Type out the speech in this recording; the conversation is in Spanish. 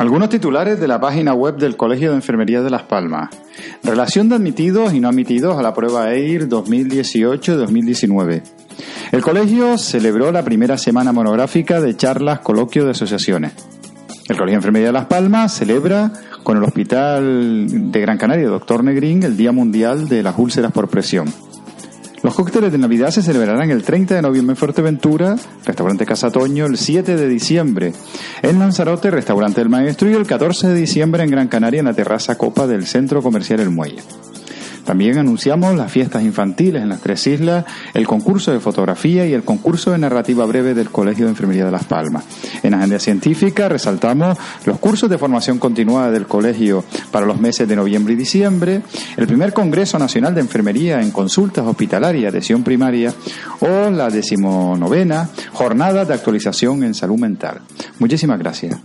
Algunos titulares de la página web del Colegio de Enfermería de Las Palmas. Relación de admitidos y no admitidos a la prueba EIR 2018-2019. El colegio celebró la primera semana monográfica de charlas, coloquio de asociaciones. El Colegio de Enfermería de Las Palmas celebra con el Hospital de Gran Canaria, Doctor Negrín, el Día Mundial de las Úlceras por Presión. Los cócteles de Navidad se celebrarán el 30 de noviembre en Fuerteventura, restaurante Casa Toño, el 7 de diciembre en Lanzarote, restaurante del Maestro, y el 14 de diciembre en Gran Canaria, en la terraza Copa del Centro Comercial El Muelle. También anunciamos las fiestas infantiles en las tres islas, el concurso de fotografía y el concurso de narrativa breve del Colegio de Enfermería de Las Palmas. En Agenda Científica resaltamos los cursos de formación continuada del colegio para los meses de noviembre y diciembre, el primer Congreso Nacional de Enfermería en Consultas Hospitalarias, adhesión primaria, o la decimonovena Jornada de Actualización en Salud Mental. Muchísimas gracias.